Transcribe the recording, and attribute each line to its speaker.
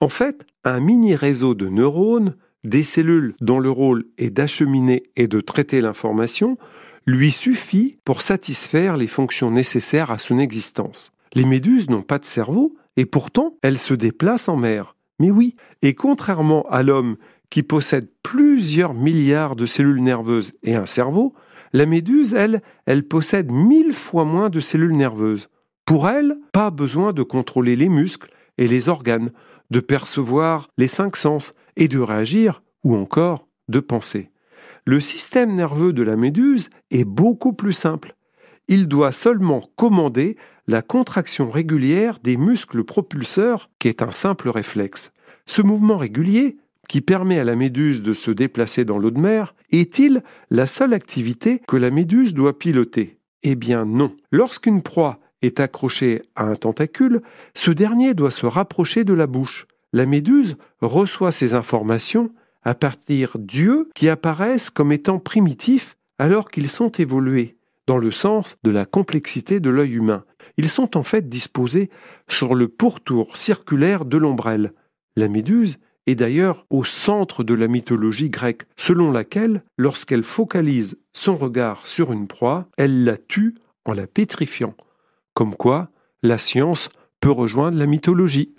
Speaker 1: En fait, un mini réseau de neurones, des cellules dont le rôle est d'acheminer et de traiter l'information, lui suffit pour satisfaire les fonctions nécessaires à son existence. Les méduses n'ont pas de cerveau et pourtant elles se déplacent en mer. Mais oui, et contrairement à l'homme qui possède plusieurs milliards de cellules nerveuses et un cerveau, la méduse, elle, elle possède mille fois moins de cellules nerveuses. Pour elle, pas besoin de contrôler les muscles les organes, de percevoir les cinq sens et de réagir, ou encore de penser. Le système nerveux de la méduse est beaucoup plus simple. Il doit seulement commander la contraction régulière des muscles propulseurs, qui est un simple réflexe. Ce mouvement régulier, qui permet à la méduse de se déplacer dans l'eau de mer, est-il la seule activité que la méduse doit piloter? Eh bien non. Lorsqu'une proie est accrochée à un tentacule, ce dernier doit se rapprocher de la bouche. La méduse reçoit ces informations à partir d'yeux qui apparaissent comme étant primitifs alors qu'ils sont évolués, dans le sens de la complexité de l'œil humain. Ils sont en fait disposés sur le pourtour circulaire de l'ombrelle. La méduse est d'ailleurs au centre de la mythologie grecque, selon laquelle, lorsqu'elle focalise son regard sur une proie, elle la tue en la pétrifiant. Comme quoi, la science peut rejoindre la mythologie.